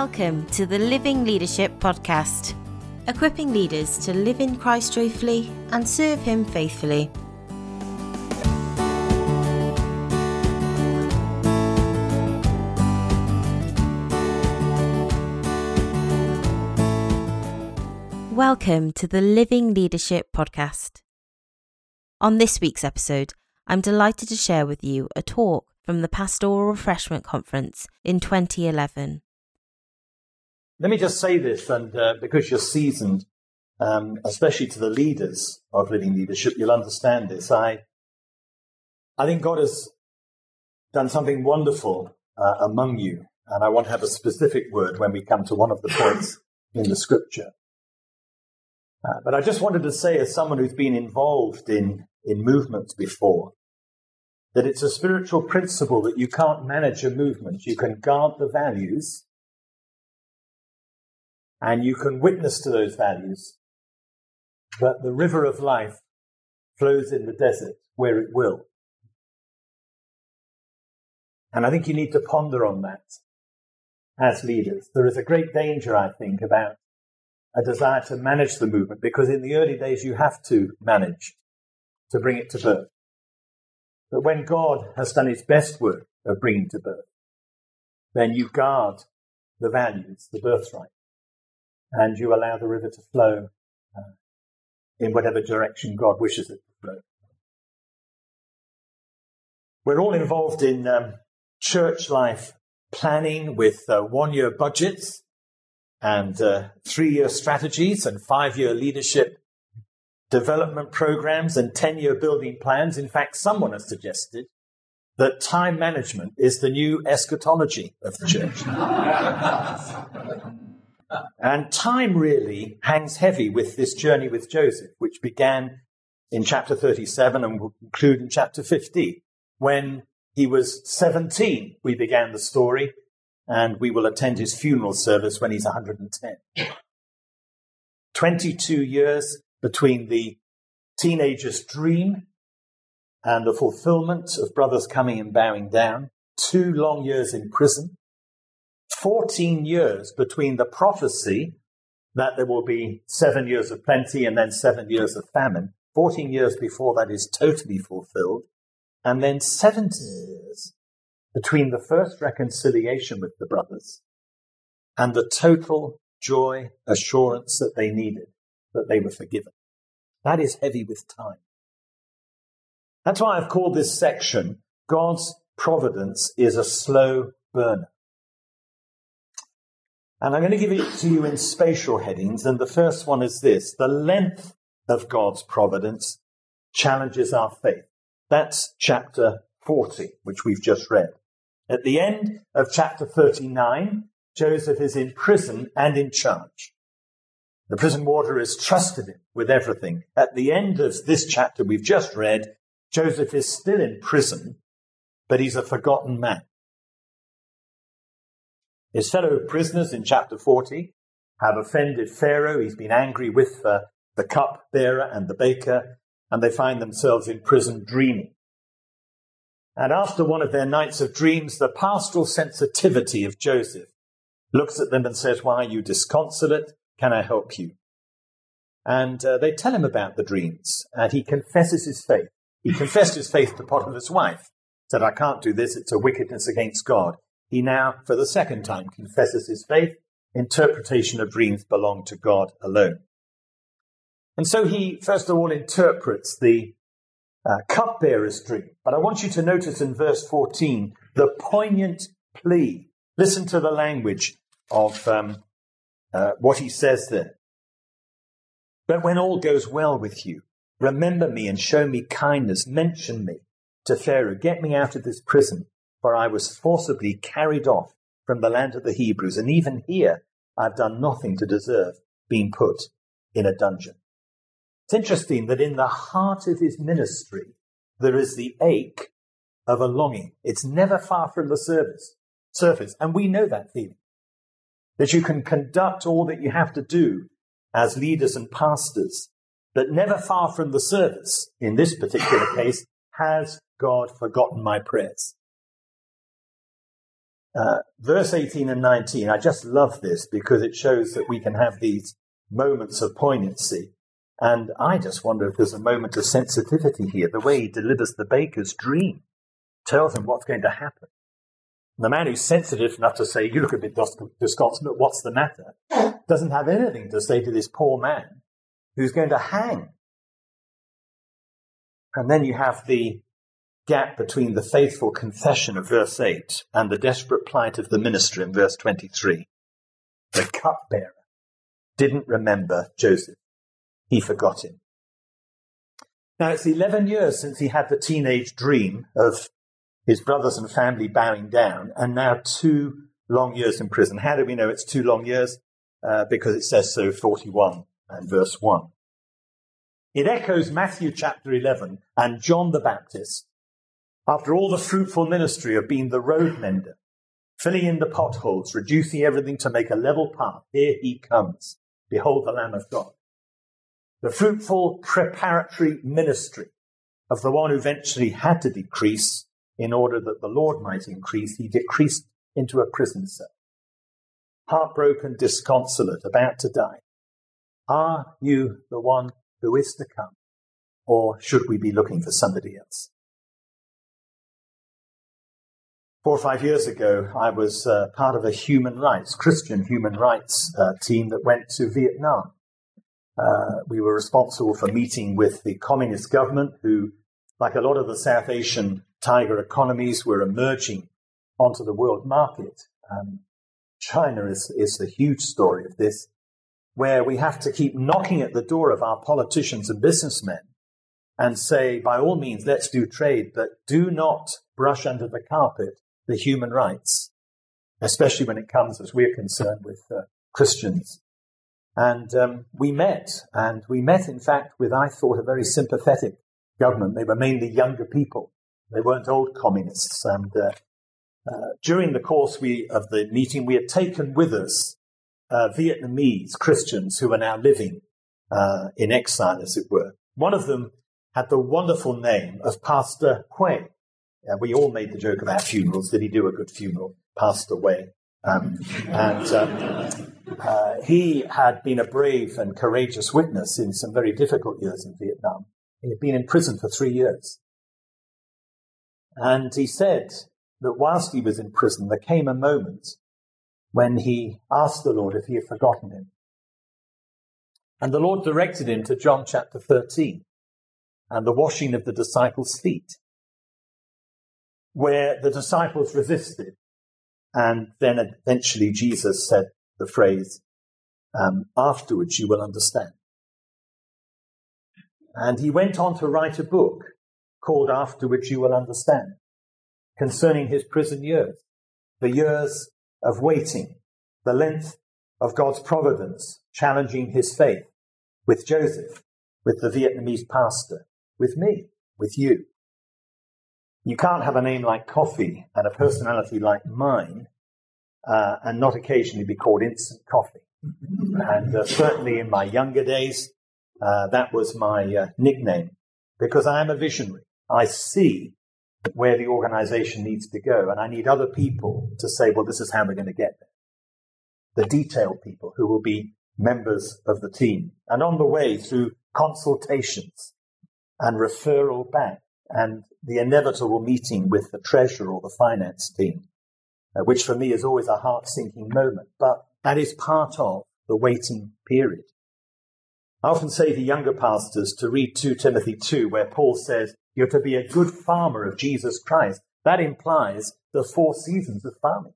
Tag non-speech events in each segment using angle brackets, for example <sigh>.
Welcome to the Living Leadership Podcast, equipping leaders to live in Christ joyfully and serve Him faithfully. Welcome to the Living Leadership Podcast. On this week's episode, I'm delighted to share with you a talk from the Pastoral Refreshment Conference in 2011. Let me just say this, and uh, because you're seasoned, um, especially to the leaders of living leadership, you'll understand this. I, I think God has done something wonderful uh, among you, and I want to have a specific word when we come to one of the points in the scripture. Uh, but I just wanted to say, as someone who's been involved in, in movements before, that it's a spiritual principle that you can't manage a movement. You can guard the values, and you can witness to those values. But the river of life flows in the desert where it will. And I think you need to ponder on that as leaders. There is a great danger, I think, about a desire to manage the movement because in the early days you have to manage to bring it to birth. But when God has done his best work of bringing to birth, then you guard the values, the birthright and you allow the river to flow uh, in whatever direction God wishes it to flow. We're all involved in um, church life planning with uh, one year budgets and uh, three year strategies and five year leadership development programs and 10 year building plans. In fact, someone has suggested that time management is the new eschatology of the church. <laughs> And time really hangs heavy with this journey with Joseph, which began in chapter 37 and will conclude in chapter 50. When he was 17, we began the story, and we will attend his funeral service when he's 110. 22 years between the teenager's dream and the fulfillment of brothers coming and bowing down. Two long years in prison. 14 years between the prophecy that there will be seven years of plenty and then seven years of famine. 14 years before that is totally fulfilled. And then 70 years between the first reconciliation with the brothers and the total joy, assurance that they needed, that they were forgiven. That is heavy with time. That's why I've called this section God's providence is a slow burner. And I'm going to give it to you in spatial headings. And the first one is this the length of God's providence challenges our faith. That's chapter 40, which we've just read. At the end of chapter 39, Joseph is in prison and in charge. The prison warder has trusted him with everything. At the end of this chapter we've just read, Joseph is still in prison, but he's a forgotten man. His fellow prisoners in chapter 40 have offended Pharaoh. He's been angry with the, the cup bearer and the baker, and they find themselves in prison dreaming. And after one of their nights of dreams, the pastoral sensitivity of Joseph looks at them and says, Why are you disconsolate? Can I help you? And uh, they tell him about the dreams, and he confesses his faith. He confessed his faith to Potiphar's wife, said, I can't do this, it's a wickedness against God. He now, for the second time, confesses his faith. Interpretation of dreams belong to God alone. And so he, first of all, interprets the uh, cupbearer's dream. But I want you to notice in verse 14 the poignant plea. Listen to the language of um, uh, what he says there. But when all goes well with you, remember me and show me kindness. Mention me to Pharaoh. Get me out of this prison for I was forcibly carried off from the land of the Hebrews, and even here I've done nothing to deserve being put in a dungeon. It's interesting that in the heart of his ministry, there is the ache of a longing. It's never far from the surface, surface. And we know that feeling. That you can conduct all that you have to do as leaders and pastors, but never far from the surface, in this particular case, has God forgotten my prayers? Uh, verse 18 and 19, I just love this because it shows that we can have these moments of poignancy. And I just wonder if there's a moment of sensitivity here. The way he delivers the baker's dream tells him what's going to happen. And the man who's sensitive enough to say, You look a bit disconsolate, what's the matter? doesn't have anything to say to this poor man who's going to hang. And then you have the gap between the faithful confession of verse 8 and the desperate plight of the minister in verse 23. The cupbearer didn't remember Joseph. He forgot him. Now it's 11 years since he had the teenage dream of his brothers and family bowing down, and now two long years in prison. How do we know it's two long years? Uh, because it says so, 41 and verse 1. It echoes Matthew chapter 11 and John the Baptist after all the fruitful ministry of being the road mender, filling in the potholes, reducing everything to make a level path, here he comes. Behold the Lamb of God. The fruitful preparatory ministry of the one who eventually had to decrease in order that the Lord might increase, he decreased into a prison cell. Heartbroken, disconsolate, about to die. Are you the one who is to come? Or should we be looking for somebody else? Four or five years ago, I was uh, part of a human rights, Christian human rights uh, team that went to Vietnam. Uh, we were responsible for meeting with the communist government, who, like a lot of the South Asian tiger economies, were emerging onto the world market. Um, China is, is the huge story of this, where we have to keep knocking at the door of our politicians and businessmen and say, by all means, let's do trade, but do not brush under the carpet the human rights, especially when it comes, as we're concerned, with uh, Christians. And um, we met, and we met, in fact, with, I thought, a very sympathetic government. They were mainly younger people. They weren't old communists. And uh, uh, during the course we, of the meeting, we had taken with us uh, Vietnamese Christians who are now living uh, in exile, as it were. One of them had the wonderful name of Pastor Hui. We all made the joke about funerals. Did he do a good funeral? Passed away. Um, and um, uh, he had been a brave and courageous witness in some very difficult years in Vietnam. He had been in prison for three years. And he said that whilst he was in prison, there came a moment when he asked the Lord if he had forgotten him. And the Lord directed him to John chapter 13 and the washing of the disciples' feet where the disciples resisted. And then eventually Jesus said the phrase, um, afterwards you will understand. And he went on to write a book called Afterwards You Will Understand concerning his prison years, the years of waiting, the length of God's providence challenging his faith with Joseph, with the Vietnamese pastor, with me, with you. You can't have a name like Coffey and a personality like mine uh, and not occasionally be called Instant Coffee. And uh, certainly in my younger days, uh, that was my uh, nickname because I am a visionary. I see where the organization needs to go and I need other people to say, well, this is how we're going to get there. The detailed people who will be members of the team and on the way through consultations and referral back and the inevitable meeting with the treasurer or the finance team, uh, which for me is always a heart sinking moment. But that is part of the waiting period. I often say to younger pastors to read 2 Timothy 2, where Paul says, You're to be a good farmer of Jesus Christ. That implies the four seasons of farming.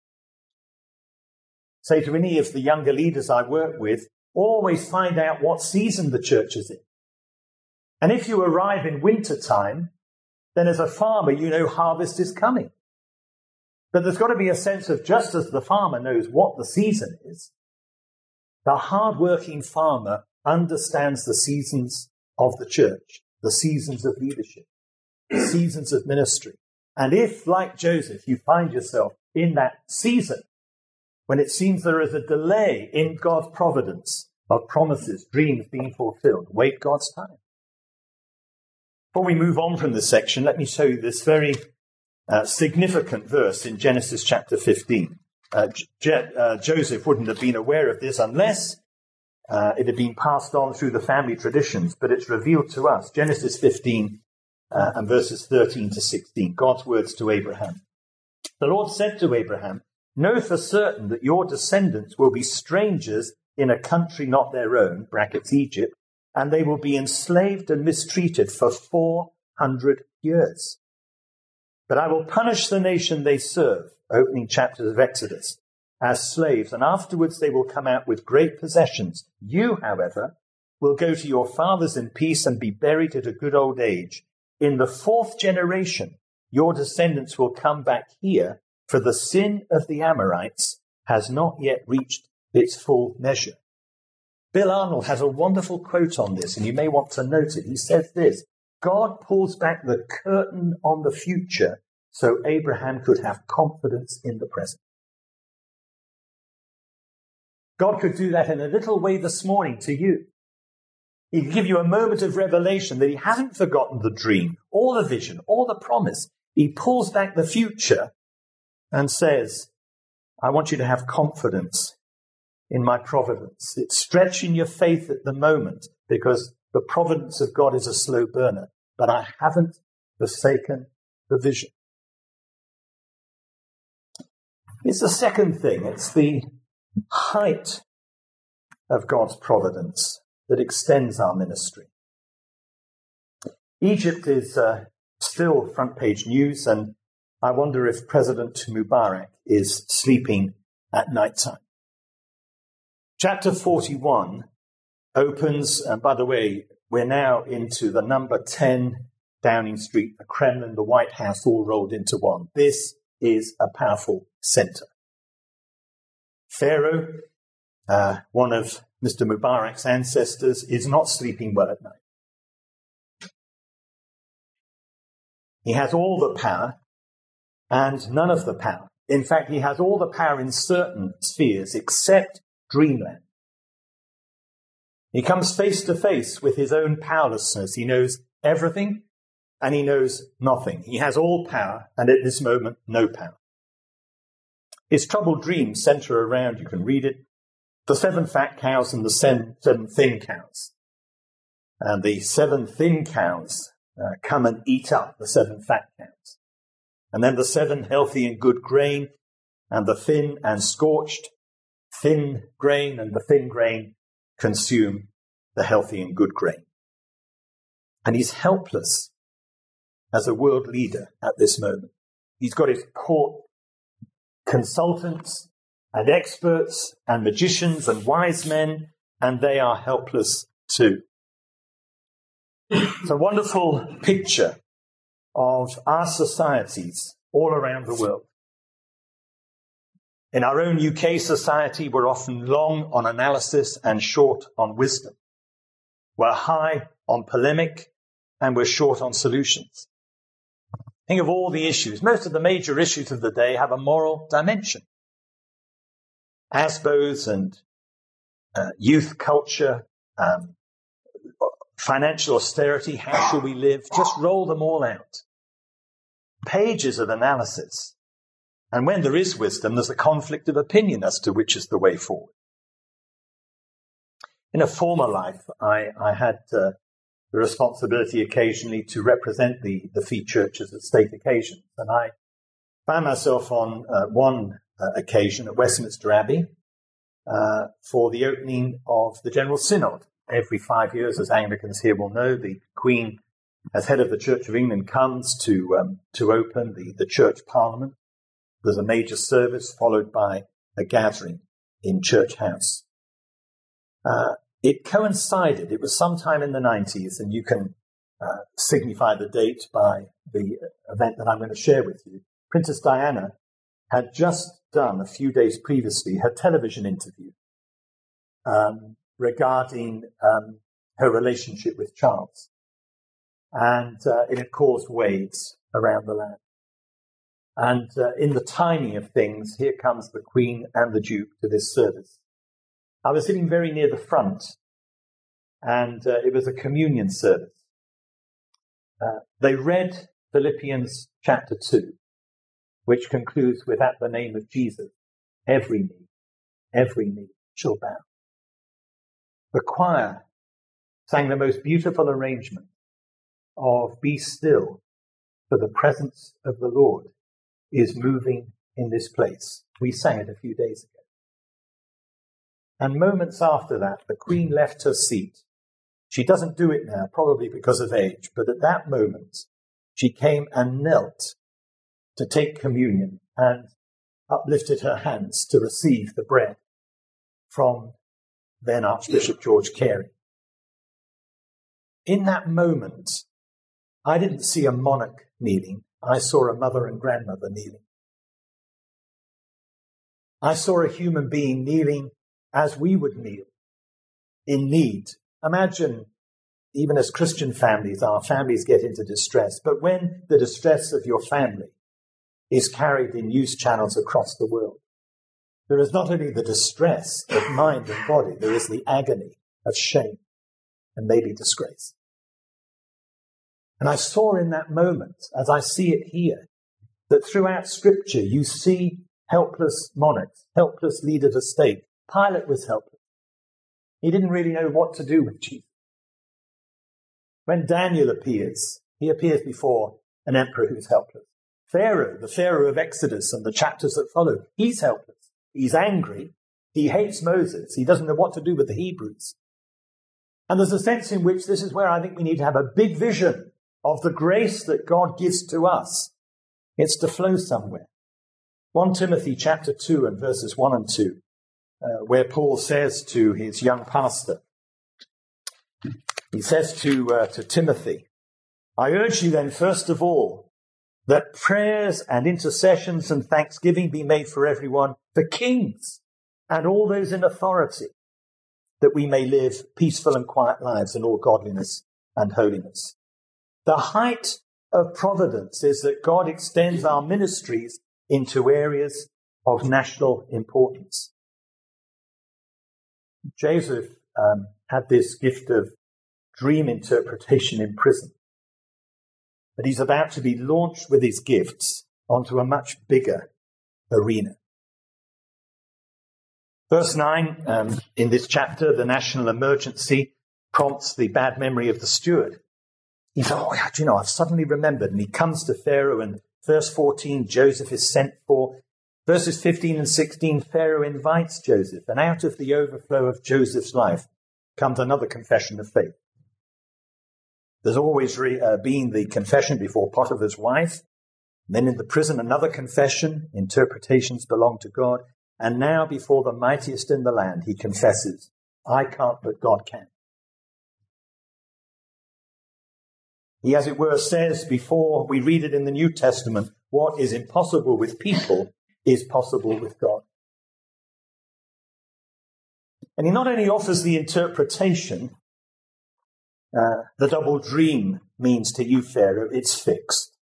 Say to any of the younger leaders I work with, always find out what season the church is in. And if you arrive in winter time, then as a farmer, you know harvest is coming. But there's got to be a sense of just as the farmer knows what the season is, the hardworking farmer understands the seasons of the church, the seasons of leadership, the seasons of ministry. And if, like Joseph, you find yourself in that season when it seems there is a delay in God's providence of promises, dreams being fulfilled, wait God's time. Before we move on from this section, let me show you this very uh, significant verse in Genesis chapter 15. Uh, J- uh, Joseph wouldn't have been aware of this unless uh, it had been passed on through the family traditions, but it's revealed to us. Genesis 15 uh, and verses 13 to 16, God's words to Abraham. The Lord said to Abraham, Know for certain that your descendants will be strangers in a country not their own, brackets Egypt, and they will be enslaved and mistreated for 400 years. But I will punish the nation they serve, opening chapters of Exodus, as slaves, and afterwards they will come out with great possessions. You, however, will go to your fathers in peace and be buried at a good old age. In the fourth generation, your descendants will come back here, for the sin of the Amorites has not yet reached its full measure. Bill Arnold has a wonderful quote on this, and you may want to note it. He says this God pulls back the curtain on the future so Abraham could have confidence in the present. God could do that in a little way this morning to you. He could give you a moment of revelation that he hasn't forgotten the dream or the vision or the promise. He pulls back the future and says, I want you to have confidence in my providence. It's stretching your faith at the moment because the providence of God is a slow burner, but I haven't forsaken the vision. It's the second thing. It's the height of God's providence that extends our ministry. Egypt is uh, still front page news, and I wonder if President Mubarak is sleeping at night time. Chapter 41 opens, and by the way, we're now into the number 10 Downing Street, the Kremlin, the White House, all rolled into one. This is a powerful center. Pharaoh, uh, one of Mr. Mubarak's ancestors, is not sleeping well at night. He has all the power and none of the power. In fact, he has all the power in certain spheres except dreamland. He comes face to face with his own powerlessness. He knows everything and he knows nothing. He has all power and at this moment, no power. His troubled dreams center around, you can read it, the seven fat cows and the seven, thin cows. And the seven thin cows uh, come and eat up the seven fat cows. And then the seven healthy and good grain and the thin and scorched thin grain and the thin grain consume the healthy and good grain. And he's helpless as a world leader at this moment. He's got his court consultants and experts and magicians and wise men, and they are helpless too. It's a wonderful picture of our societies all around the world. In our own UK society, we're often long on analysis and short on wisdom. We're high on polemic and we're short on solutions. Think of all the issues. Most of the major issues of the day have a moral dimension. ASBOs and uh, youth culture, um, financial austerity, how shall we live? Just roll them all out. Pages of analysis. And when there is wisdom, there's a conflict of opinion as to which is the way forward. In a former life, I, I had uh, the responsibility occasionally to represent the, the free churches at state occasions. And I found myself on uh, one uh, occasion at Westminster Abbey uh, for the opening of the General Synod. Every five years, as Anglicans here will know, the Queen, as head of the Church of England, comes to um, to open the, the church parliament. There's a major service followed by a gathering in Church House. Uh, it coincided, it was sometime in the 90s, and you can uh, signify the date by the event that I'm going to share with you. Princess Diana had just done a few days previously her television interview um, regarding um, her relationship with Charles. And uh, it had caused waves around the land. And uh, in the timing of things, here comes the Queen and the Duke to this service. I was sitting very near the front, and uh, it was a communion service. Uh, they read Philippians chapter 2, which concludes with at the name of Jesus, every knee, every knee shall bow. The choir sang the most beautiful arrangement of Be Still, for the presence of the Lord is moving in this place. We sang it a few days ago. And moments after that, the Queen left her seat. She doesn't do it now, probably because of age, but at that moment, she came and knelt to take communion and uplifted her hands to receive the bread from then Archbishop George Carey. In that moment, I didn't see a monarch kneeling. I saw a mother and grandmother kneeling. I saw a human being kneeling as we would kneel in need. Imagine, even as Christian families, our families get into distress, but when the distress of your family is carried in news channels across the world, there is not only the distress of mind and body, there is the agony of shame and maybe disgrace. And I saw in that moment, as I see it here, that throughout scripture you see helpless monarchs, helpless leaders of state. Pilate was helpless. He didn't really know what to do with Jesus. When Daniel appears, he appears before an emperor who's helpless. Pharaoh, the Pharaoh of Exodus and the chapters that follow, he's helpless. He's angry. He hates Moses. He doesn't know what to do with the Hebrews. And there's a sense in which this is where I think we need to have a big vision of the grace that God gives to us. It's to flow somewhere. 1 Timothy chapter 2 and verses 1 and 2, uh, where Paul says to his young pastor, he says to, uh, to Timothy, I urge you then, first of all, that prayers and intercessions and thanksgiving be made for everyone, for kings and all those in authority, that we may live peaceful and quiet lives in all godliness and holiness. The height of providence is that God extends our ministries into areas of national importance. Joseph um, had this gift of dream interpretation in prison. But he's about to be launched with his gifts onto a much bigger arena. Verse 9, um, in this chapter, the national emergency prompts the bad memory of the steward. He said, Oh, yeah, do you know, I've suddenly remembered. And he comes to Pharaoh, and verse 14, Joseph is sent for. Verses 15 and 16, Pharaoh invites Joseph, and out of the overflow of Joseph's life comes another confession of faith. There's always re, uh, been the confession before Potiphar's wife. then in the prison, another confession. Interpretations belong to God. And now before the mightiest in the land, he confesses, I can't, but God can. He, as it were, says before we read it in the New Testament, what is impossible with people is possible with God. And he not only offers the interpretation, uh, the double dream means to you, Pharaoh, it's fixed.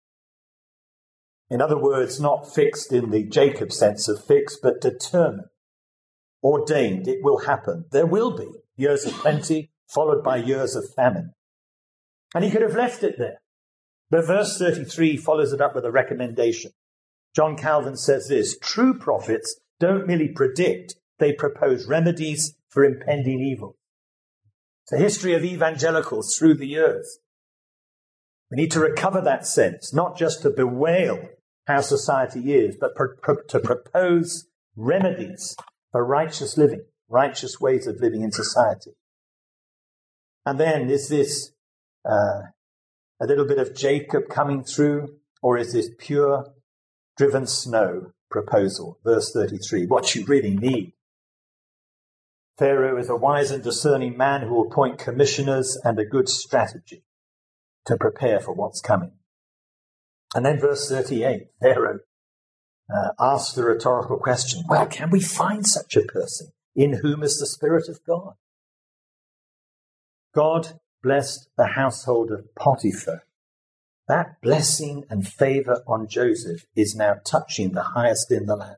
In other words, not fixed in the Jacob sense of fixed, but determined, ordained. It will happen. There will be years of plenty, followed by years of famine. And he could have left it there. But verse 33 follows it up with a recommendation. John Calvin says this True prophets don't merely predict, they propose remedies for impending evil. It's a history of evangelicals through the years. We need to recover that sense, not just to bewail how society is, but pro- pro- to propose remedies for righteous living, righteous ways of living in society. And then is this uh, a little bit of Jacob coming through, or is this pure driven snow proposal? Verse 33. What you really need. Pharaoh is a wise and discerning man who will appoint commissioners and a good strategy to prepare for what's coming. And then verse 38, Pharaoh uh, asks the rhetorical question, well, can we find such a person in whom is the Spirit of God? God blessed the household of Potiphar. That blessing and favor on Joseph is now touching the highest in the land.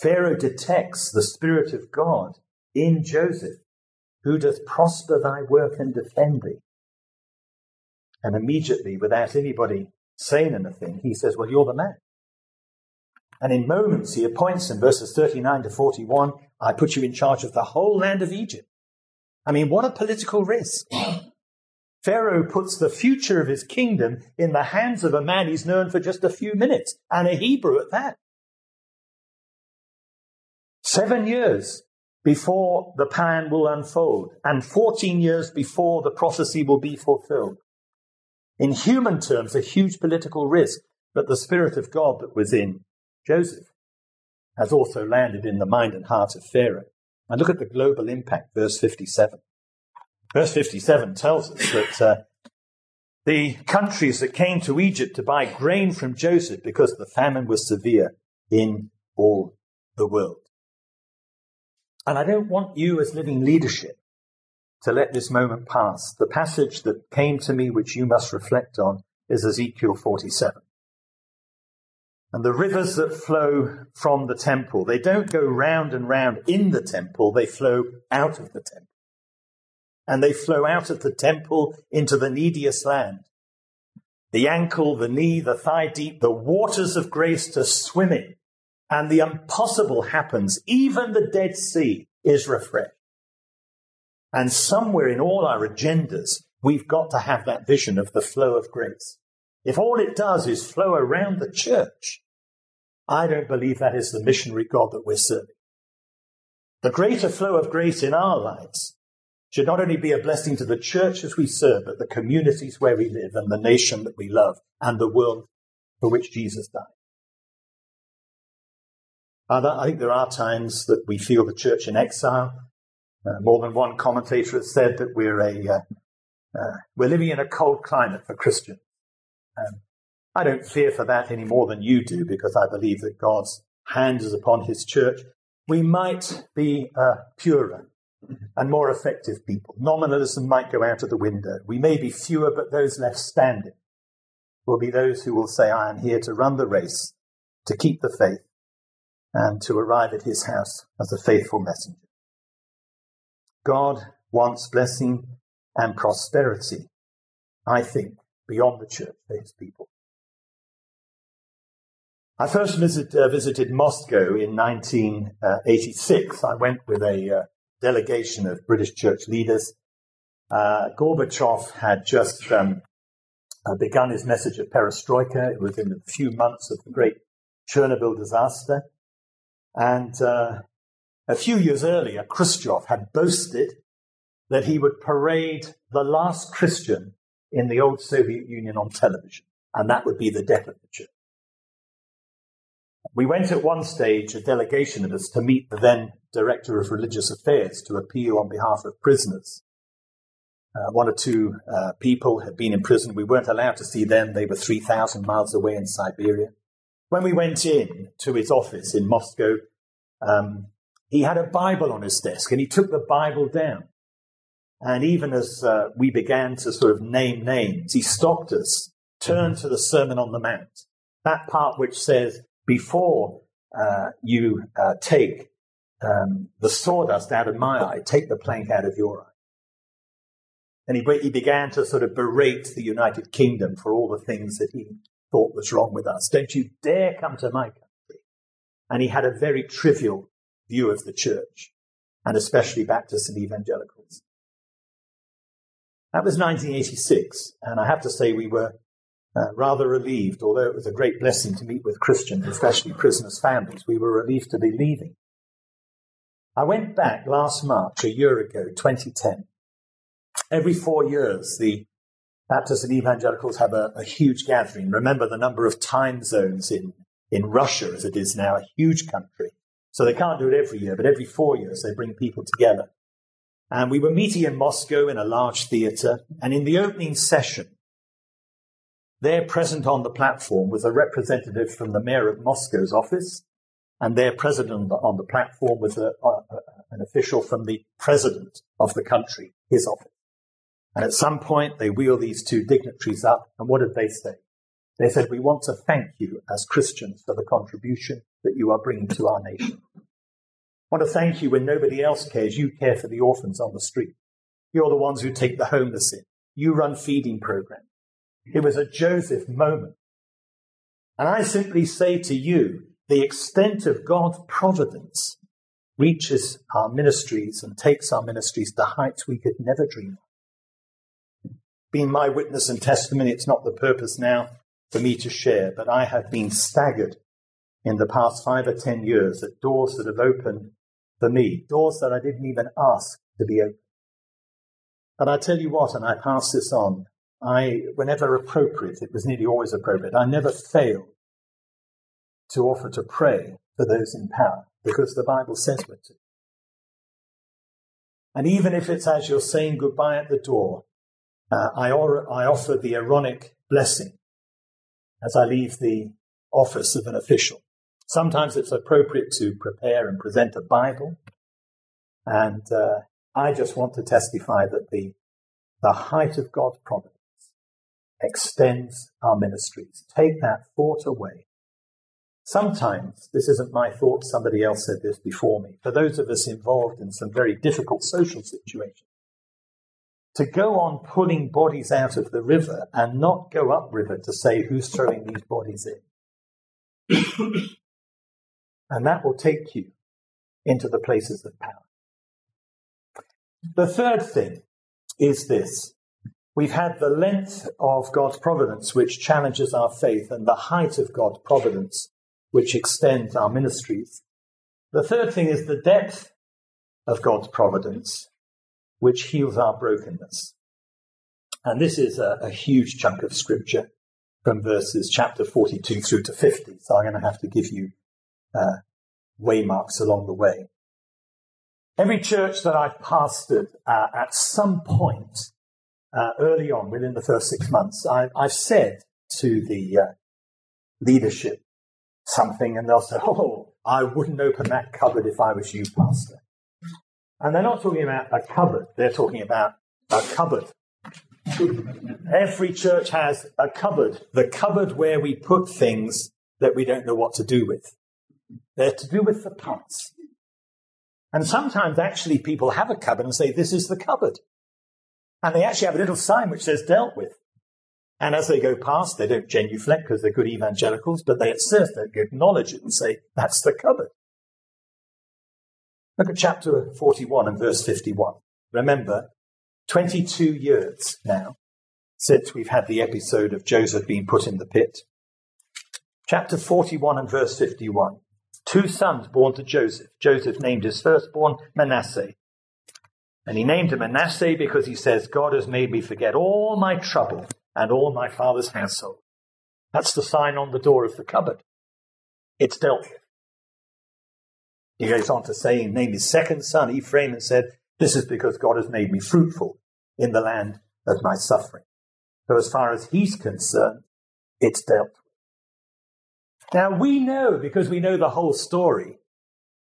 Pharaoh detects the Spirit of God in Joseph, who doth prosper thy work and defend thee. And immediately, without anybody saying anything, he says, Well, you're the man. And in moments, he appoints him, verses 39 to 41, I put you in charge of the whole land of Egypt. I mean, what a political risk. Pharaoh puts the future of his kingdom in the hands of a man he's known for just a few minutes, and a Hebrew at that. Seven years before the plan will unfold, and 14 years before the prophecy will be fulfilled. In human terms, a huge political risk, but the Spirit of God that was in Joseph has also landed in the mind and heart of Pharaoh. And look at the global impact, verse 57. Verse 57 tells us that uh, the countries that came to Egypt to buy grain from Joseph because the famine was severe in all the world. And I don't want you as living leadership to let this moment pass. The passage that came to me, which you must reflect on, is Ezekiel 47. And the rivers that flow from the temple, they don't go round and round in the temple, they flow out of the temple. And they flow out of the temple into the neediest land. The ankle, the knee, the thigh deep, the waters of grace to swim in and the impossible happens. Even the Dead Sea is refreshed. And somewhere in all our agendas, we've got to have that vision of the flow of grace. If all it does is flow around the church, I don't believe that is the missionary God that we're serving. The greater flow of grace in our lives should not only be a blessing to the churches we serve, but the communities where we live and the nation that we love and the world for which Jesus died. I think there are times that we feel the church in exile. Uh, more than one commentator has said that we're a uh, uh, we're living in a cold climate for Christians. Um, I don't fear for that any more than you do because I believe that God's hand is upon His church. We might be uh, purer and more effective people. Nominalism might go out of the window. We may be fewer, but those left standing will be those who will say, "I am here to run the race, to keep the faith." and to arrive at his house as a faithful messenger. God wants blessing and prosperity, I think, beyond the church for his people. I first visit, uh, visited Moscow in 1986. I went with a uh, delegation of British church leaders. Uh, Gorbachev had just um, uh, begun his message of perestroika. It was in a few months of the great Chernobyl disaster. And uh, a few years earlier, Khrushchev had boasted that he would parade the last Christian in the old Soviet Union on television, and that would be the death of the church. We went at one stage, a delegation of us, to meet the then Director of Religious Affairs to appeal on behalf of prisoners. Uh, one or two uh, people had been in prison. We weren't allowed to see them. They were 3,000 miles away in Siberia. When we went in to his office in Moscow, um, he had a Bible on his desk and he took the Bible down. And even as uh, we began to sort of name names, he stopped us, turned to the Sermon on the Mount, that part which says, before uh, you uh, take um, the sawdust out of my eye, take the plank out of your eye. And he, he began to sort of berate the United Kingdom for all the things that he thought was wrong with us. Don't you dare come to my country. And he had a very trivial view of the church, and especially Baptists and evangelicals. That was 1986, and I have to say we were uh, rather relieved, although it was a great blessing to meet with Christians, especially prisoners' families. We were relieved to be leaving. I went back last March, a year ago, 2010. Every four years, the Baptists and evangelicals have a, a, huge gathering. Remember the number of time zones in, in Russia as it is now, a huge country. So they can't do it every year, but every four years they bring people together. And we were meeting in Moscow in a large theater. And in the opening session, there present on the platform was a representative from the mayor of Moscow's office. And there present on the platform was a, a, an official from the president of the country, his office. And at some point, they wheel these two dignitaries up. And what did they say? They said, We want to thank you as Christians for the contribution that you are bringing to our nation. I want to thank you when nobody else cares. You care for the orphans on the street. You're the ones who take the homeless in. You run feeding programs. It was a Joseph moment And I simply say to you, the extent of God's providence reaches our ministries and takes our ministries to heights we could never dream of. Being my witness and testimony, it's not the purpose now for me to share, but I have been staggered in the past five or ten years at doors that have opened for me, doors that I didn't even ask to be opened. But I tell you what, and I pass this on, I, whenever appropriate, it was nearly always appropriate, I never failed to offer to pray for those in power because the Bible says we're to. And even if it's as you're saying goodbye at the door, uh, I, or, I offer the Aaronic blessing as I leave the office of an official. Sometimes it's appropriate to prepare and present a Bible. And uh, I just want to testify that the, the height of God's providence extends our ministries. Take that thought away. Sometimes, this isn't my thought, somebody else said this before me, for those of us involved in some very difficult social situations, to go on pulling bodies out of the river and not go upriver to say who's throwing these bodies in. <coughs> and that will take you into the places of power. The third thing is this. We've had the length of God's providence, which challenges our faith, and the height of God's providence, which extends our ministries. The third thing is the depth of God's providence, which heals our brokenness. And this is a, a huge chunk of scripture from verses chapter 42 through to 50. So I'm going to have to give you uh, waymarks along the way. Every church that I've pastored uh, at some point uh, early on, within the first six months, I, have said to the uh, leadership something, and they'll say, <laughs> "Oh, I wouldn't open that cupboard if I was you, pastor." And they're not talking about a cupboard; they're talking about a cupboard. Every church has a cupboard, the cupboard where we put things that we don't know what to do with. They're to do with the past. And sometimes actually people have a cupboard and say, this is the cupboard. And they actually have a little sign which says dealt with. And as they go past, they don't genuflect because they're good evangelicals, but they at first don't acknowledge it and say, that's the cupboard. Look at chapter 41 and verse 51. Remember, 22 years now since we've had the episode of Joseph being put in the pit. Chapter 41 and verse 51 two sons born to Joseph. Joseph named his firstborn Manasseh. And he named him Manasseh because he says, God has made me forget all my trouble and all my father's household. That's the sign on the door of the cupboard. It's dealt with. He goes on to say, he named his second son Ephraim and said, This is because God has made me fruitful in the land of my suffering. So as far as he's concerned, it's dealt with. Now we know, because we know the whole story,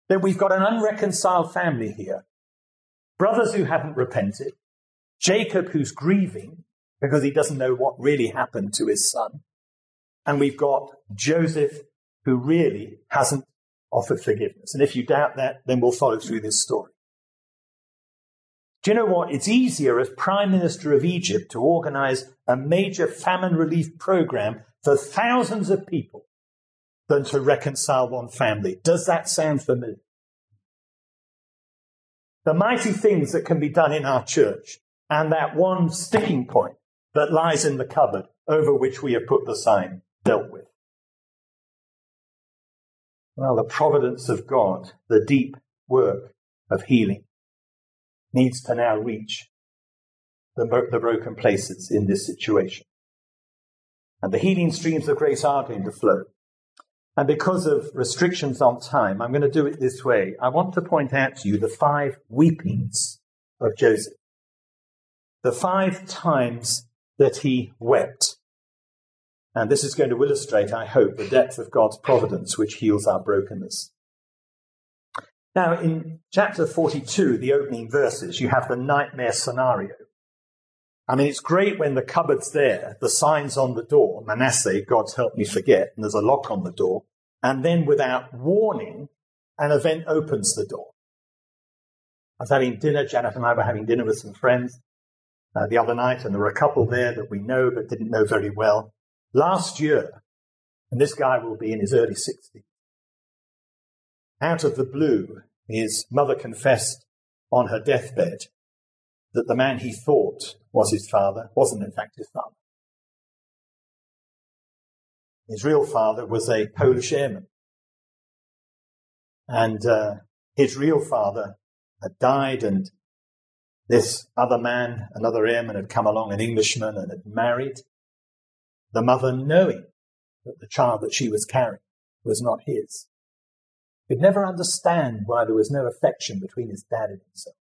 that we've got an unreconciled family here. Brothers who haven't repented, Jacob who's grieving because he doesn't know what really happened to his son. And we've got Joseph who really hasn't offered forgiveness. And if you doubt that, then we'll follow through this story. Do you know what? It's easier as Prime Minister of Egypt to organize a major famine relief program for thousands of people than to reconcile one family. Does that sound familiar? The mighty things that can be done in our church and that one sticking point that lies in the cupboard over which we have put the sign dealt with. Well, the providence of God, the deep work of healing, needs to now reach the, the broken places in this situation. And the healing streams of grace are going to flow. And because of restrictions on time, I'm going to do it this way. I want to point out to you the five weepings of Joseph. The five times that he wept. And this is going to illustrate, I hope, the depth of God's providence which heals our brokenness. Now, in chapter 42, the opening verses, you have the nightmare scenario. I mean, it's great when the cupboard's there, the sign's on the door, Manasseh, God's help me forget, and there's a lock on the door. And then without warning, an event opens the door. I was having dinner, Janet and I were having dinner with some friends uh, the other night, and there were a couple there that we know but didn't know very well. Last year, And this guy will be in his early 60s. Out of the blue, his mother confessed on her deathbed that the man he thought was his father wasn't in fact his father. His real father was a Polish airman. And uh, his real father had died, and this other man, another airman, had come along, an Englishman, and had married. The mother knowing that the child that she was carrying was not his. Could never understand why there was no affection between his dad and himself.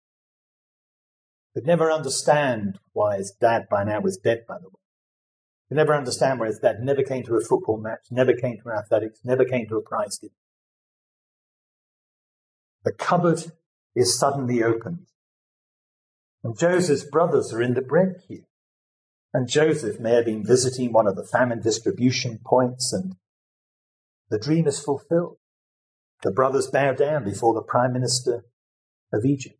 Could never understand why his dad by now was dead, by the way. Could never understand where his dad never came to a football match, never came to athletics, never came to a prize dinner. The cupboard is suddenly opened. And Joseph's brothers are in the bread queue. And Joseph may have been visiting one of the famine distribution points, and the dream is fulfilled. The brothers bow down before the prime minister of Egypt.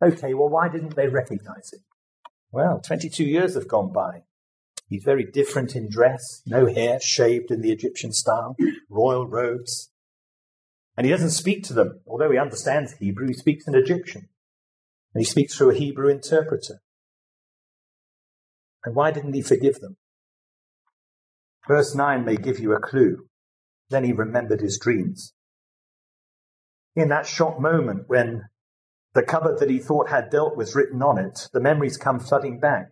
Okay, well, why didn't they recognize him? Well, 22 years have gone by. He's very different in dress, no hair, shaved in the Egyptian style, royal robes. And he doesn't speak to them. Although he understands Hebrew, he speaks in Egyptian. And he speaks through a Hebrew interpreter. And why didn't he forgive them? Verse 9 may give you a clue. Then he remembered his dreams. In that shock moment when the cupboard that he thought had dealt was written on it, the memories come flooding back.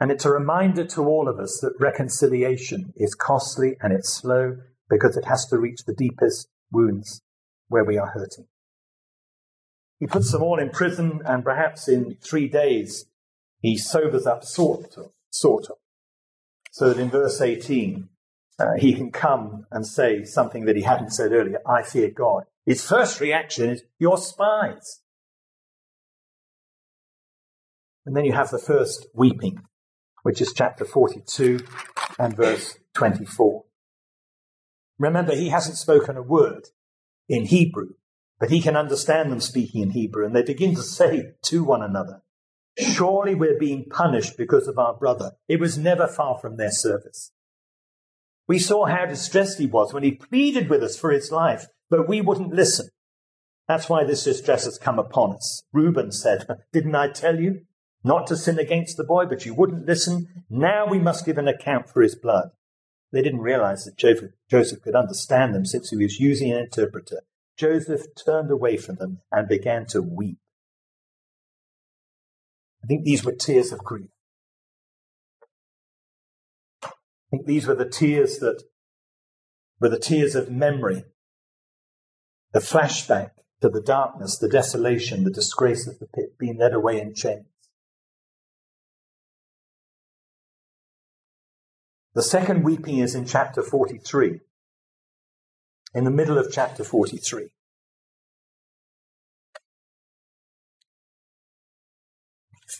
And it's a reminder to all of us that reconciliation is costly and it's slow because it has to reach the deepest wounds where we are hurting. He puts them all in prison and perhaps in three days he sobers up sort of, sort of. So that in verse 18, uh, he can come and say something that he hadn't said earlier. I fear God. His first reaction is, you're spies. And then you have the first weeping, which is chapter 42 and verse 24. Remember, he hasn't spoken a word in Hebrew, but he can understand them speaking in Hebrew, and they begin to say to one another, Surely we're being punished because of our brother. It was never far from their service. We saw how distressed he was when he pleaded with us for his life, but we wouldn't listen. That's why this distress has come upon us. Reuben said, Didn't I tell you not to sin against the boy, but you wouldn't listen? Now we must give an account for his blood. They didn't realize that Joseph, could understand them since he was using an interpreter. Joseph turned away from them and began to weep. I think these were tears of grief. I think these were the tears that were the tears of memory, the flashback to the darkness, the desolation, the disgrace of the pit, being led away in chains. The second weeping is in chapter 43, in the middle of chapter 43.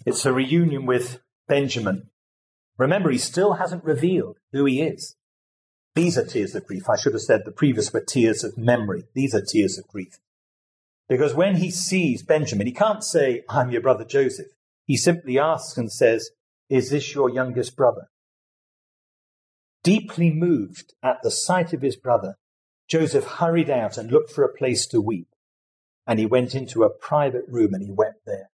It's a reunion with Benjamin. Remember, he still hasn't revealed who he is. These are tears of grief. I should have said the previous were tears of memory. These are tears of grief. Because when he sees Benjamin, he can't say, I'm your brother Joseph. He simply asks and says, Is this your youngest brother? Deeply moved at the sight of his brother, Joseph hurried out and looked for a place to weep. And he went into a private room and he wept there.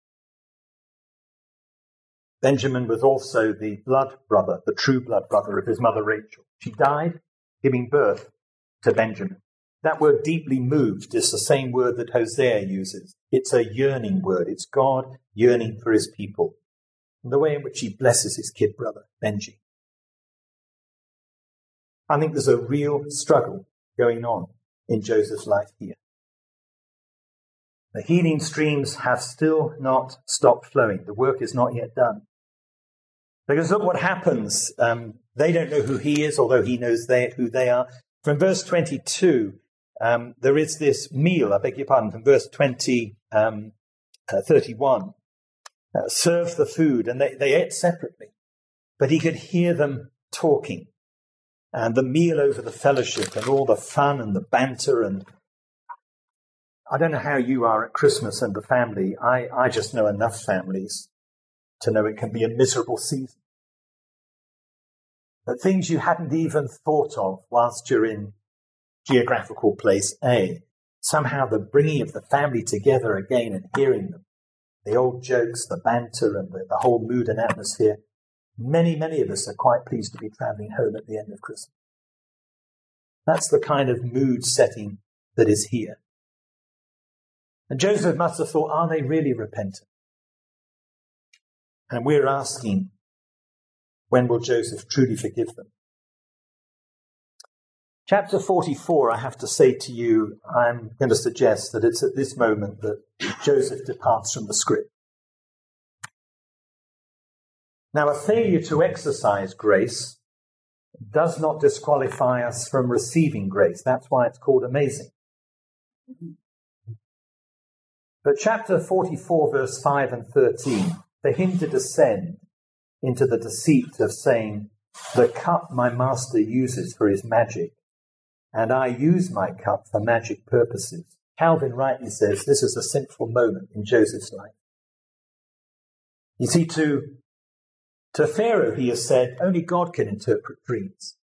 Benjamin was also the blood brother, the true blood brother of his mother Rachel. She died giving birth to Benjamin. That word deeply moved is the same word that Hosea uses. It's a yearning word. It's God yearning for his people. And the way in which he blesses his kid brother, Benji. I think there's a real struggle going on in Joseph's life here. The healing streams have still not stopped flowing. The work is not yet done. Because look what happens. Um, they don't know who he is, although he knows they, who they are. From verse 22, um, there is this meal, I beg your pardon, from verse 20, um, uh, 31. Uh, serve the food, and they, they ate separately. But he could hear them talking. And the meal over the fellowship and all the fun and the banter and I don't know how you are at Christmas and the family. I, I just know enough families to know it can be a miserable season. But things you hadn't even thought of whilst you're in geographical place A, somehow the bringing of the family together again and hearing them, the old jokes, the banter, and the, the whole mood and atmosphere, many, many of us are quite pleased to be traveling home at the end of Christmas. That's the kind of mood setting that is here. And Joseph must have thought, are they really repentant? And we're asking, when will Joseph truly forgive them? Chapter 44, I have to say to you, I'm going to suggest that it's at this moment that Joseph departs from the script. Now, a failure to exercise grace does not disqualify us from receiving grace. That's why it's called amazing. But chapter 44, verse 5 and 13, for him to descend into the deceit of saying, The cup my master uses for his magic, and I use my cup for magic purposes. Calvin rightly says this is a sinful moment in Joseph's life. You see, to, to Pharaoh, he has said, only God can interpret dreams.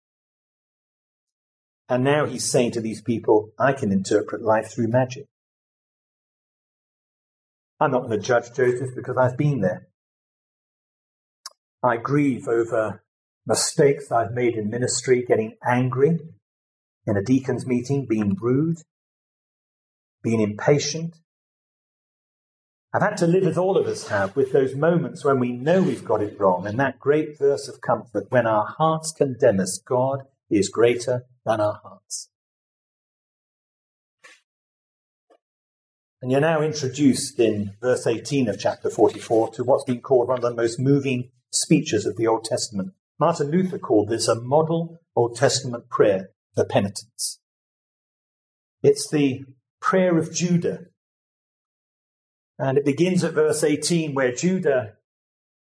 And now he's saying to these people, I can interpret life through magic. I'm not going to judge Joseph because I've been there. I grieve over mistakes I've made in ministry, getting angry in a deacon's meeting, being rude, being impatient. I've had to live as all of us have with those moments when we know we've got it wrong and that great verse of comfort when our hearts condemn us, God is greater than our hearts. And you're now introduced in verse 18 of chapter 44 to what's been called one of the most moving speeches of the Old Testament. Martin Luther called this a model Old Testament prayer the penitence. It's the prayer of Judah. And it begins at verse 18 where Judah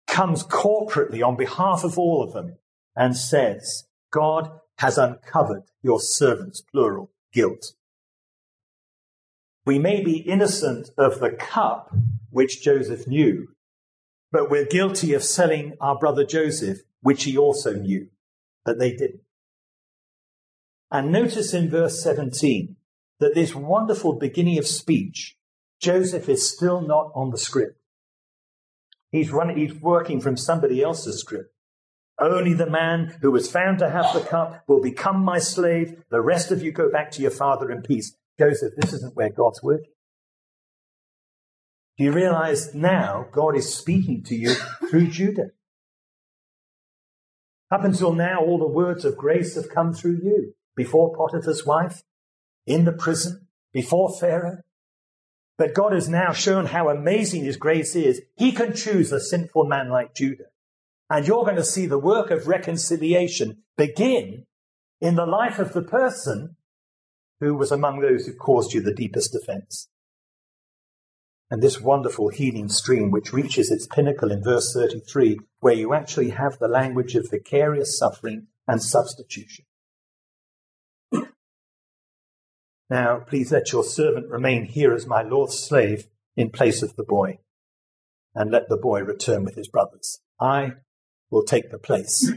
comes corporately on behalf of all of them and says, God has uncovered your servants, plural, guilt. We may be innocent of the cup which Joseph knew, but we're guilty of selling our brother Joseph, which he also knew, but they didn't. And notice in verse 17 that this wonderful beginning of speech, Joseph is still not on the script. He's running, he's working from somebody else's script. Only the man who was found to have the cup will become my slave. The rest of you go back to your father in peace. Joseph, this isn't where God's working. Do you realize now God is speaking to you through Judah? Up until now, all the words of grace have come through you. Before Potiphar's wife, in the prison, before Pharaoh. But God has now shown how amazing his grace is. He can choose a sinful man like Judah and you're going to see the work of reconciliation begin in the life of the person who was among those who caused you the deepest offense. And this wonderful healing stream, which reaches its pinnacle in verse 33, where you actually have the language of vicarious suffering and substitution. Now, please let your servant remain here as my Lord's slave in place of the boy, and let the boy return with his brothers. I will take the place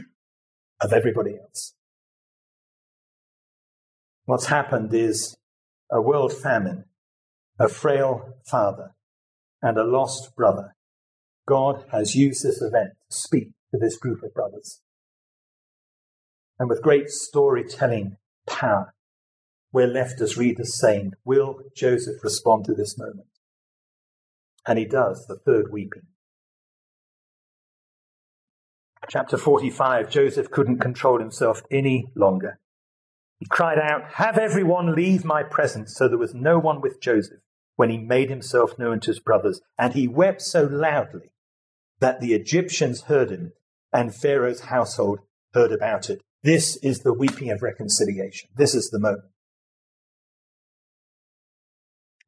of everybody else. What's happened is a world famine, a frail father, and a lost brother. God has used this event to speak to this group of brothers. And with great storytelling power, we're left as readers saying, Will Joseph respond to this moment? And he does, the third weeping. Chapter 45, Joseph couldn't control himself any longer. He cried out, Have everyone leave my presence. So there was no one with Joseph when he made himself known to his brothers. And he wept so loudly that the Egyptians heard him and Pharaoh's household heard about it. This is the weeping of reconciliation. This is the moment.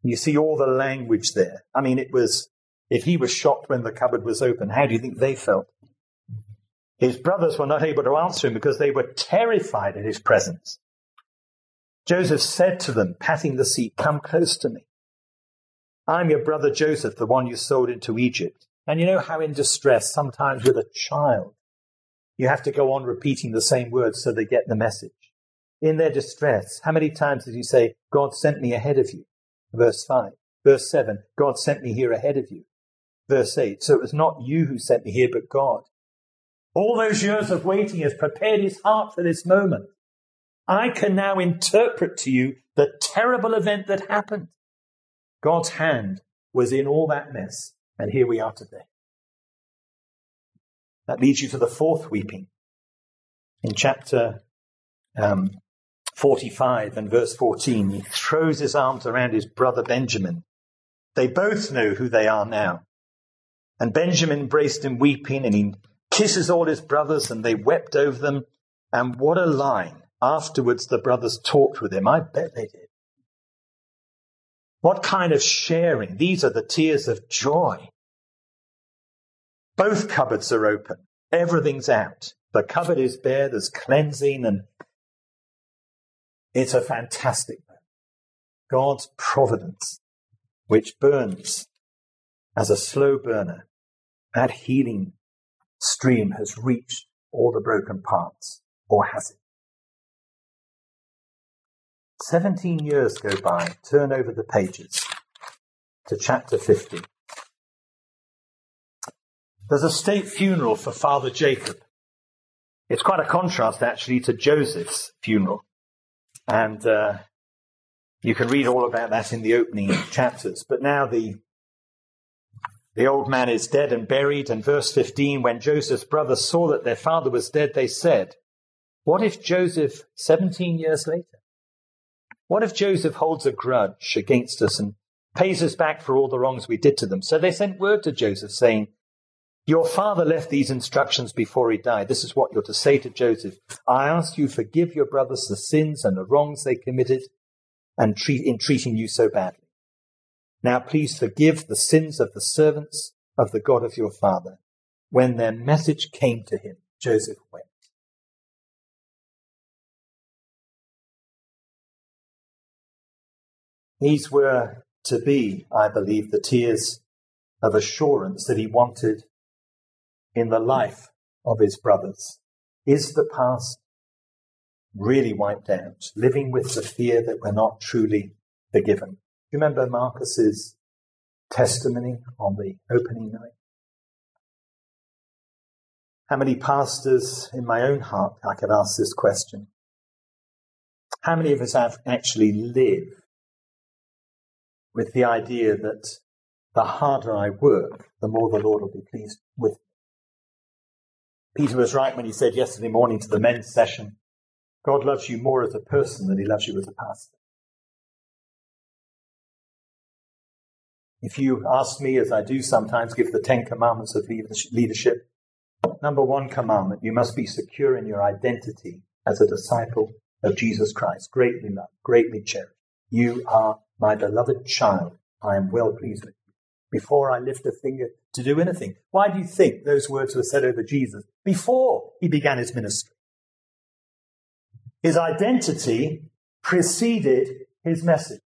You see all the language there. I mean, it was, if he was shocked when the cupboard was open, how do you think they felt? His brothers were not able to answer him because they were terrified at his presence. Joseph said to them, patting the seat, Come close to me. I'm your brother Joseph, the one you sold into Egypt. And you know how in distress, sometimes with a child, You have to go on repeating the same words so they get the message. In their distress, how many times did you say, God sent me ahead of you? Verse 5. Verse 7, God sent me here ahead of you. Verse 8, so it was not you who sent me here, but God. All those years of waiting has prepared his heart for this moment. I can now interpret to you the terrible event that happened. God's hand was in all that mess, and here we are today. That leads you to the fourth weeping. In chapter um, 45 and verse 14, he throws his arms around his brother Benjamin. They both know who they are now. And Benjamin embraced him weeping, and he kisses all his brothers, and they wept over them. And what a line. Afterwards, the brothers talked with him. I bet they did. What kind of sharing? These are the tears of joy. Both cupboards are open. Everything's out. The cupboard is bare. There's cleansing and it's a fantastic moment. God's providence, which burns as a slow burner, that healing stream has reached all the broken parts, or has it? 17 years go by. Turn over the pages to chapter 50. There's a state funeral for Father Jacob. It's quite a contrast, actually, to Joseph's funeral. And uh, you can read all about that in the opening <coughs> chapters. But now the the old man is dead and buried. And verse 15, when Joseph's brothers saw that their father was dead, they said, What if Joseph, 17 years later, what if Joseph holds a grudge against us and pays us back for all the wrongs we did to them? So they sent word to Joseph saying, Your father left these instructions before he died. This is what you're to say to Joseph. I ask you, forgive your brothers the sins and the wrongs they committed and treat, in treating you so badly. Now please forgive the sins of the servants of the God of your father. When their message came to him, Joseph wept. These were to be, I believe, the tears of assurance that he wanted in the life of his brothers. Is the past really wiped out, living with the fear that we're not truly forgiven? You remember Marcus's testimony on the opening night? How many pastors in my own heart I could ask this question? How many of us have actually lived with the idea that the harder I work, the more the Lord will be pleased with. Peter was right when he said yesterday morning to the men's session, God loves you more as a person than he loves you as a pastor. If you ask me, as I do sometimes, give the Ten Commandments of leadership, number one commandment, you must be secure in your identity as a disciple of Jesus Christ, greatly loved, greatly cherished. You are my beloved child, I am well pleased with you. Before I lift a finger to do anything. Why do you think those words were said over Jesus before he began his ministry? His identity preceded his message.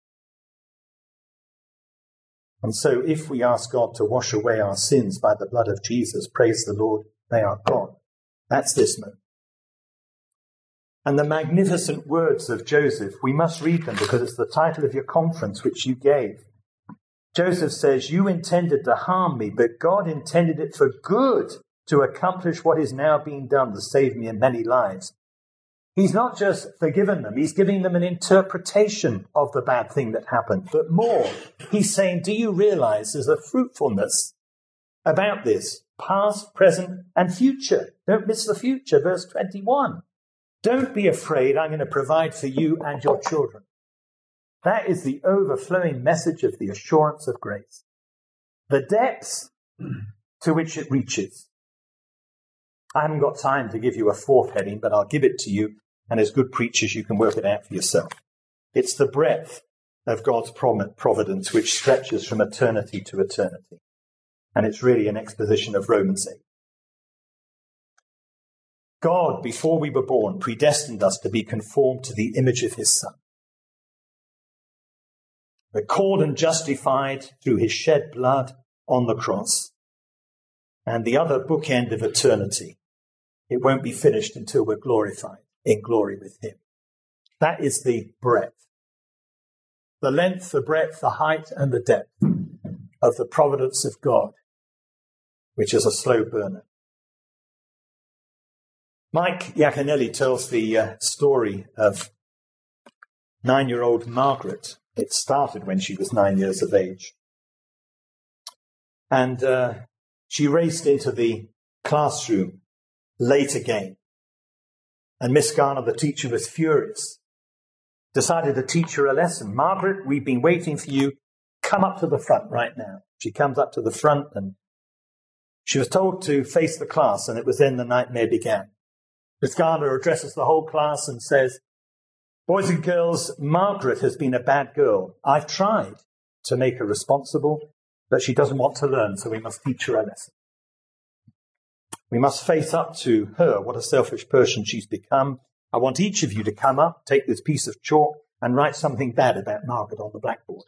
And so, if we ask God to wash away our sins by the blood of Jesus, praise the Lord, they are gone. That's this moment. And the magnificent words of Joseph, we must read them because it's the title of your conference which you gave. Joseph says, You intended to harm me, but God intended it for good to accomplish what is now being done to save me in many lives. He's not just forgiven them, he's giving them an interpretation of the bad thing that happened, but more. He's saying, Do you realize there's a fruitfulness about this, past, present, and future? Don't miss the future. Verse 21. Don't be afraid, I'm going to provide for you and your children. That is the overflowing message of the assurance of grace. The depths <clears throat> to which it reaches. I haven't got time to give you a fourth heading, but I'll give it to you, and as good preachers, you can work it out for yourself. It's the breadth of God's providence which stretches from eternity to eternity. And it's really an exposition of Romans 8. God, before we were born, predestined us to be conformed to the image of his Son. We're called and justified through his shed blood on the cross. And the other bookend of eternity it won't be finished until we're glorified in glory with Him. That is the breadth. The length, the breadth, the height, and the depth of the providence of God, which is a slow burner. Mike Yaconelli tells the uh, story of nine year old Margaret. It started when she was nine years of age. And uh, she raced into the classroom late again. And Miss Garner, the teacher, was furious. Decided to teach her a lesson. Margaret, we've been waiting for you. Come up to the front right now. She comes up to the front and she was told to face the class, and it was then the nightmare began. Miss Garner addresses the whole class and says, Boys and girls, Margaret has been a bad girl. I've tried to make her responsible, but she doesn't want to learn, so we must teach her a lesson. We must face up to her, what a selfish person she's become. I want each of you to come up, take this piece of chalk, and write something bad about Margaret on the blackboard.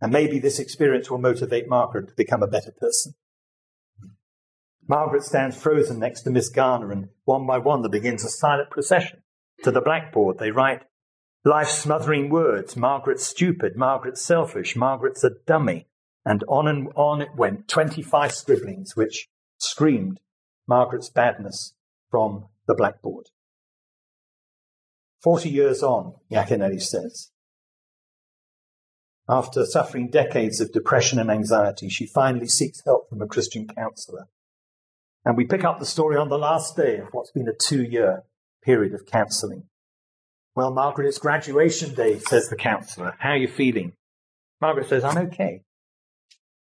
And maybe this experience will motivate Margaret to become a better person. Margaret stands frozen next to Miss Garner, and one by one there begins a silent procession to the blackboard. They write life smothering words Margaret's stupid, Margaret's selfish, Margaret's a dummy. And on and on it went 25 scribblings, which screamed Margaret's badness from the blackboard. Forty years on, Yaconelli says, after suffering decades of depression and anxiety, she finally seeks help from a Christian counselor. And we pick up the story on the last day of what's been a two year period of counseling. Well, Margaret, it's graduation day, says the counselor. How are you feeling? Margaret says, I'm okay.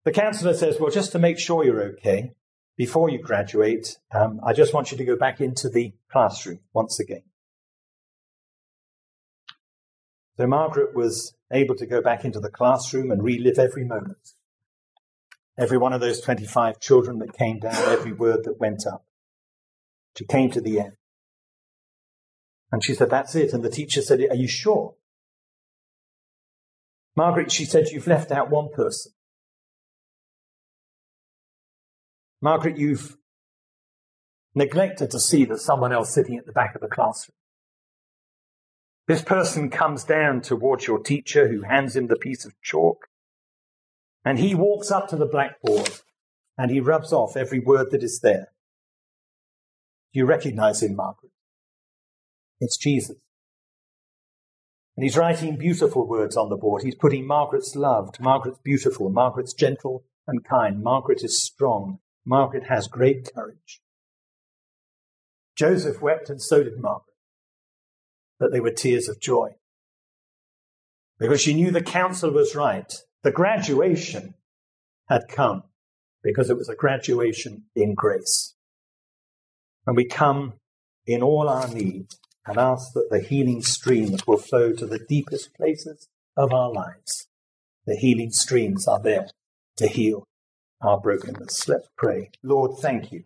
The counselor says, Well, just to make sure you're okay, before you graduate, um, I just want you to go back into the classroom once again. So Margaret was able to go back into the classroom and relive every moment. Every one of those 25 children that came down, every word that went up. She came to the end. And she said, That's it. And the teacher said, Are you sure? Margaret, she said, You've left out one person. Margaret, you've neglected to see that someone else sitting at the back of the classroom. This person comes down towards your teacher who hands him the piece of chalk, and he walks up to the blackboard and he rubs off every word that is there. Do you recognize him, Margaret? It's Jesus. And he's writing beautiful words on the board. He's putting Margaret's loved, Margaret's beautiful, Margaret's gentle and kind, Margaret is strong, Margaret has great courage. Joseph wept and so did Margaret, but they were tears of joy. Because she knew the counsel was right. The graduation had come because it was a graduation in grace. And we come in all our need and ask that the healing streams will flow to the deepest places of our lives. The healing streams are there to heal our brokenness. Let's pray. Lord, thank you.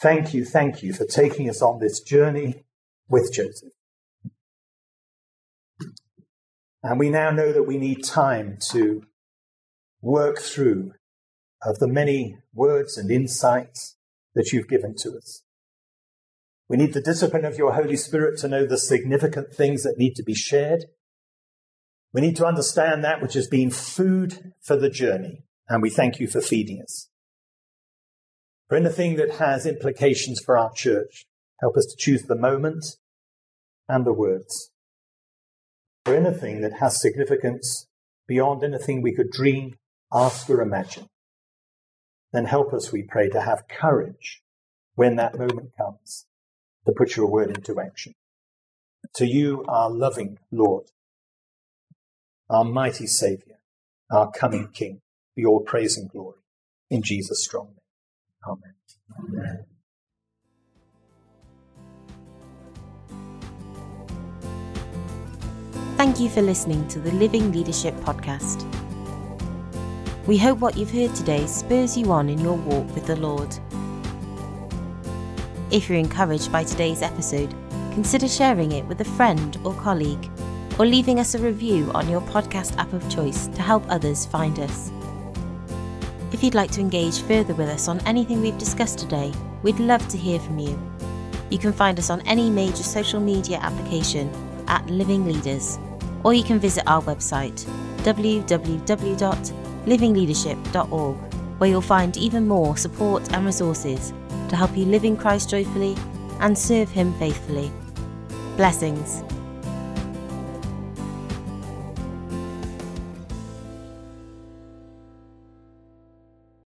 Thank you, thank you for taking us on this journey with Joseph. And we now know that we need time to work through of the many words and insights that you've given to us. We need the discipline of your Holy Spirit to know the significant things that need to be shared we need to understand that which has been food for the journey, and we thank you for feeding us. For anything that has implications for our church, help us to choose the moment and the words. For anything that has significance beyond anything we could dream, ask, or imagine, then help us, we pray, to have courage when that moment comes to put your word into action. To you, our loving Lord, our mighty Saviour, our coming King, be all praise and glory. In Jesus' strong name. Amen. Amen. Thank you for listening to the Living Leadership Podcast. We hope what you've heard today spurs you on in your walk with the Lord. If you're encouraged by today's episode, consider sharing it with a friend or colleague or leaving us a review on your podcast app of choice to help others find us. If you'd like to engage further with us on anything we've discussed today, we'd love to hear from you. You can find us on any major social media application at Living Leaders, or you can visit our website www.livingleadership.org, where you'll find even more support and resources to help you live in Christ joyfully and serve Him faithfully. Blessings.